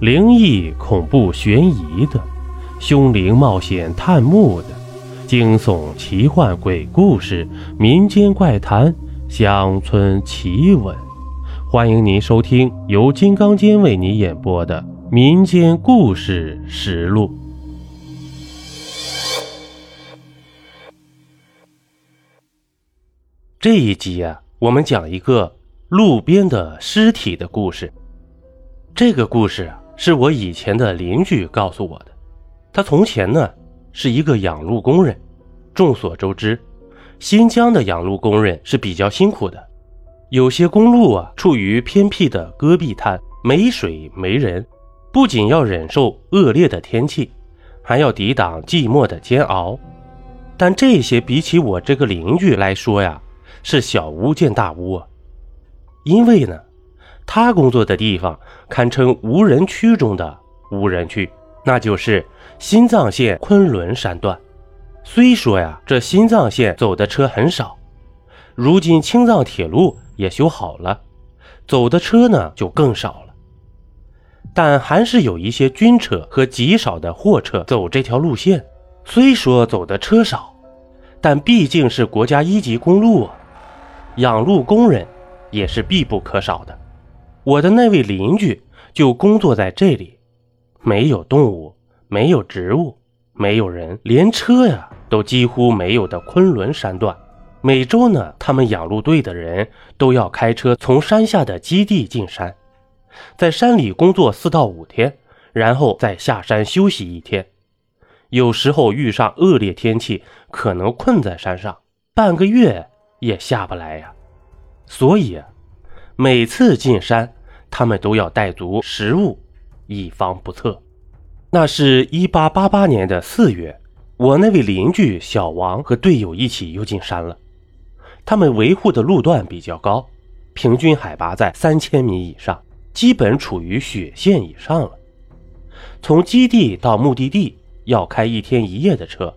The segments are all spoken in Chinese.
灵异、恐怖、悬疑的，凶灵冒险探墓的，惊悚、奇幻、鬼故事、民间怪谈、乡村奇闻，欢迎您收听由金刚间为你演播的《民间故事实录》。这一集啊，我们讲一个路边的尸体的故事。这个故事啊，是我以前的邻居告诉我的。他从前呢是一个养路工人。众所周知，新疆的养路工人是比较辛苦的。有些公路啊，处于偏僻的戈壁滩，没水没人，不仅要忍受恶劣的天气，还要抵挡寂寞的煎熬。但这些比起我这个邻居来说呀，是小巫见大巫啊。因为呢。他工作的地方堪称无人区中的无人区，那就是新藏线昆仑山段。虽说呀，这新藏线走的车很少，如今青藏铁路也修好了，走的车呢就更少了。但还是有一些军车和极少的货车走这条路线。虽说走的车少，但毕竟是国家一级公路啊，养路工人也是必不可少的。我的那位邻居就工作在这里，没有动物，没有植物，没有人，连车呀都几乎没有的昆仑山段。每周呢，他们养路队的人都要开车从山下的基地进山，在山里工作四到五天，然后再下山休息一天。有时候遇上恶劣天气，可能困在山上半个月也下不来呀。所以。每次进山，他们都要带足食物，以防不测。那是一八八八年的四月，我那位邻居小王和队友一起又进山了。他们维护的路段比较高，平均海拔在三千米以上，基本处于雪线以上了。从基地到目的地要开一天一夜的车。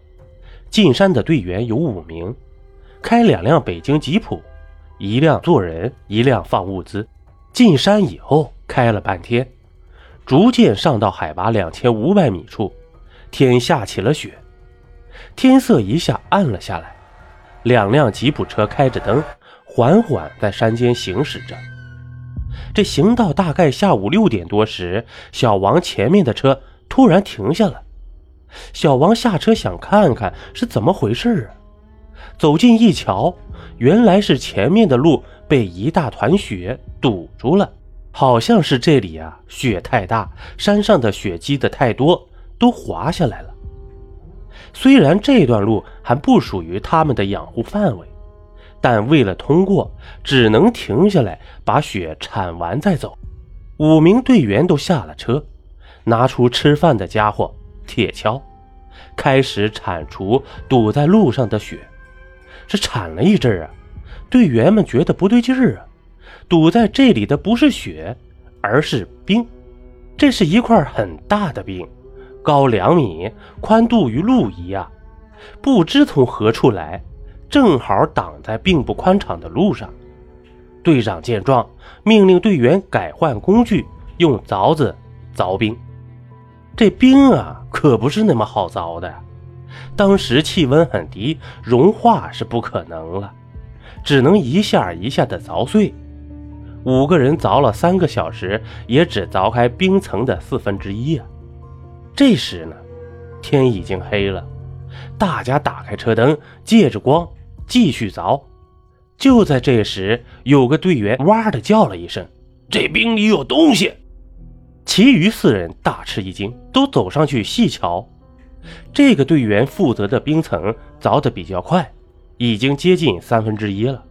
进山的队员有五名，开两辆北京吉普。一辆坐人，一辆放物资。进山以后开了半天，逐渐上到海拔两千五百米处，天下起了雪，天色一下暗了下来。两辆吉普车开着灯，缓缓在山间行驶着。这行到大概下午六点多时，小王前面的车突然停下了。小王下车想看看是怎么回事啊，走近一瞧。原来是前面的路被一大团雪堵住了，好像是这里啊雪太大，山上的雪积的太多，都滑下来了。虽然这段路还不属于他们的养护范围，但为了通过，只能停下来把雪铲完再走。五名队员都下了车，拿出吃饭的家伙铁锹，开始铲除堵在路上的雪。是铲了一阵啊，队员们觉得不对劲儿啊，堵在这里的不是雪，而是冰。这是一块很大的冰，高两米，宽度与路一样，不知从何处来，正好挡在并不宽敞的路上。队长见状，命令队员改换工具，用凿子凿冰。这冰啊，可不是那么好凿的。当时气温很低，融化是不可能了，只能一下一下的凿碎。五个人凿了三个小时，也只凿开冰层的四分之一啊！这时呢，天已经黑了，大家打开车灯，借着光继续凿。就在这时，有个队员哇的叫了一声：“这冰里有东西！”其余四人大吃一惊，都走上去细瞧。这个队员负责的冰层凿得比较快，已经接近三分之一了。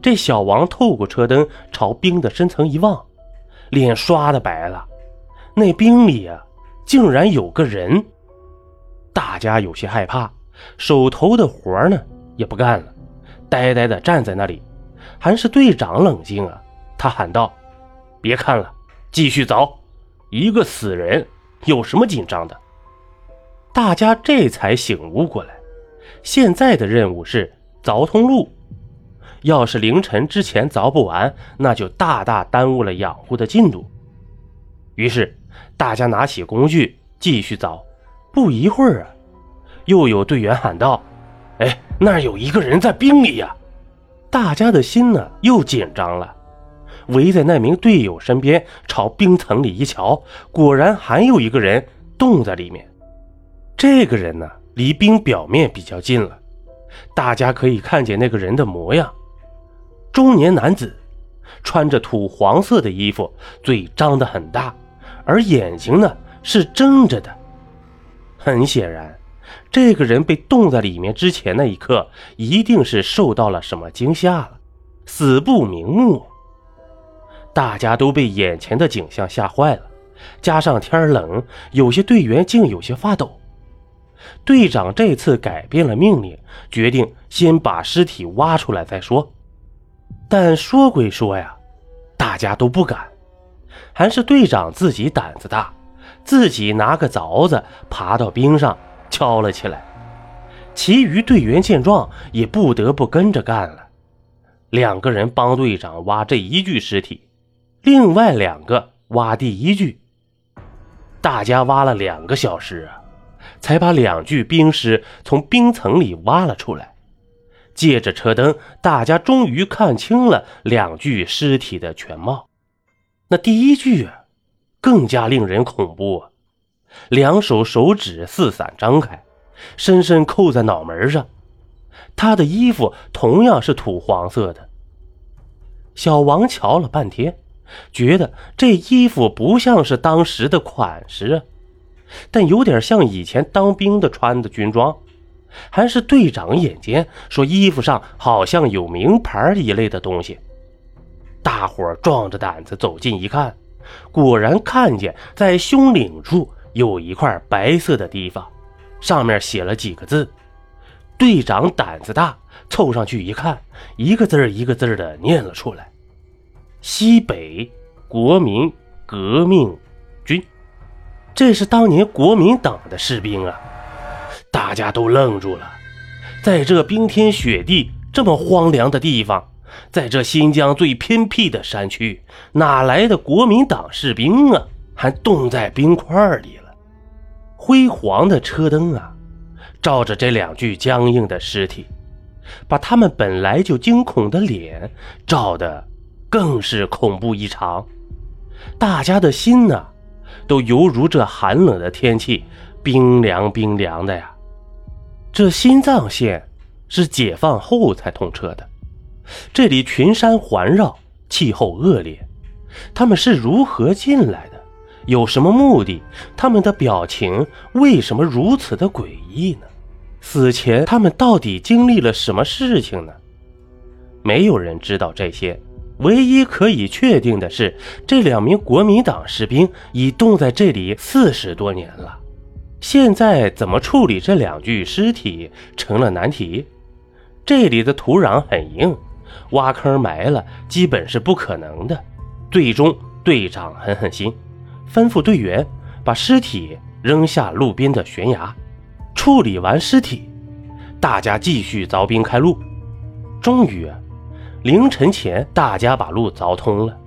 这小王透过车灯朝冰的深层一望，脸刷的白了。那冰里啊，竟然有个人！大家有些害怕，手头的活呢也不干了，呆呆的站在那里。还是队长冷静啊，他喊道：“别看了，继续凿。一个死人，有什么紧张的？”大家这才醒悟过来，现在的任务是凿通路。要是凌晨之前凿不完，那就大大耽误了养护的进度。于是大家拿起工具继续凿。不一会儿啊，又有队员喊道：“哎，那儿有一个人在冰里呀！”大家的心呢又紧张了，围在那名队友身边，朝冰层里一瞧，果然还有一个人冻在里面。这个人呢，离冰表面比较近了，大家可以看见那个人的模样：中年男子，穿着土黄色的衣服，嘴张得很大，而眼睛呢是睁着的。很显然，这个人被冻在里面之前那一刻，一定是受到了什么惊吓了，死不瞑目。大家都被眼前的景象吓坏了，加上天冷，有些队员竟有些发抖。队长这次改变了命令，决定先把尸体挖出来再说。但说归说呀，大家都不敢，还是队长自己胆子大。自己拿个凿子爬到冰上敲了起来，其余队员见状也不得不跟着干了。两个人帮队长挖这一具尸体，另外两个挖第一具。大家挖了两个小时啊，才把两具冰尸从冰层里挖了出来。借着车灯，大家终于看清了两具尸体的全貌。那第一具。更加令人恐怖，两手手指四散张开，深深扣在脑门上。他的衣服同样是土黄色的。小王瞧了半天，觉得这衣服不像是当时的款式啊，但有点像以前当兵的穿的军装。还是队长眼尖，说衣服上好像有名牌一类的东西。大伙壮着胆子走近一看。果然看见，在胸领处有一块白色的地方，上面写了几个字。队长胆子大，凑上去一看，一个字一个字的念了出来：“西北国民革命。”这是当年国民党的士兵啊！大家都愣住了，在这冰天雪地、这么荒凉的地方。在这新疆最偏僻的山区，哪来的国民党士兵啊？还冻在冰块里了。辉煌的车灯啊，照着这两具僵硬的尸体，把他们本来就惊恐的脸照得更是恐怖异常。大家的心呢，都犹如这寒冷的天气，冰凉冰凉的呀。这新藏线是解放后才通车的。这里群山环绕，气候恶劣。他们是如何进来的？有什么目的？他们的表情为什么如此的诡异呢？死前他们到底经历了什么事情呢？没有人知道这些。唯一可以确定的是，这两名国民党士兵已冻在这里四十多年了。现在怎么处理这两具尸体成了难题。这里的土壤很硬。挖坑埋了，基本是不可能的。最终，队长狠狠心，吩咐队员把尸体扔下路边的悬崖。处理完尸体，大家继续凿冰开路。终于，凌晨前，大家把路凿通了。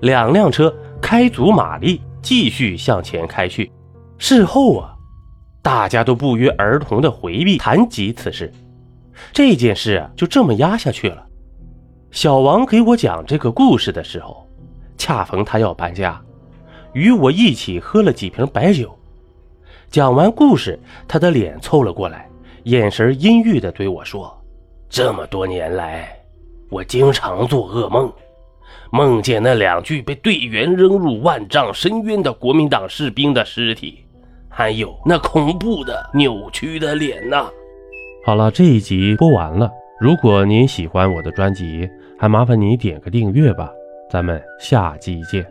两辆车开足马力，继续向前开去。事后啊，大家都不约而同的回避谈及此事。这件事啊，就这么压下去了。小王给我讲这个故事的时候，恰逢他要搬家，与我一起喝了几瓶白酒。讲完故事，他的脸凑了过来，眼神阴郁地对我说：“这么多年来，我经常做噩梦，梦见那两具被队员扔入万丈深渊的国民党士兵的尸体，还有那恐怖的扭曲的脸呐。”好了，这一集播完了。如果您喜欢我的专辑，还麻烦您点个订阅吧，咱们下集见。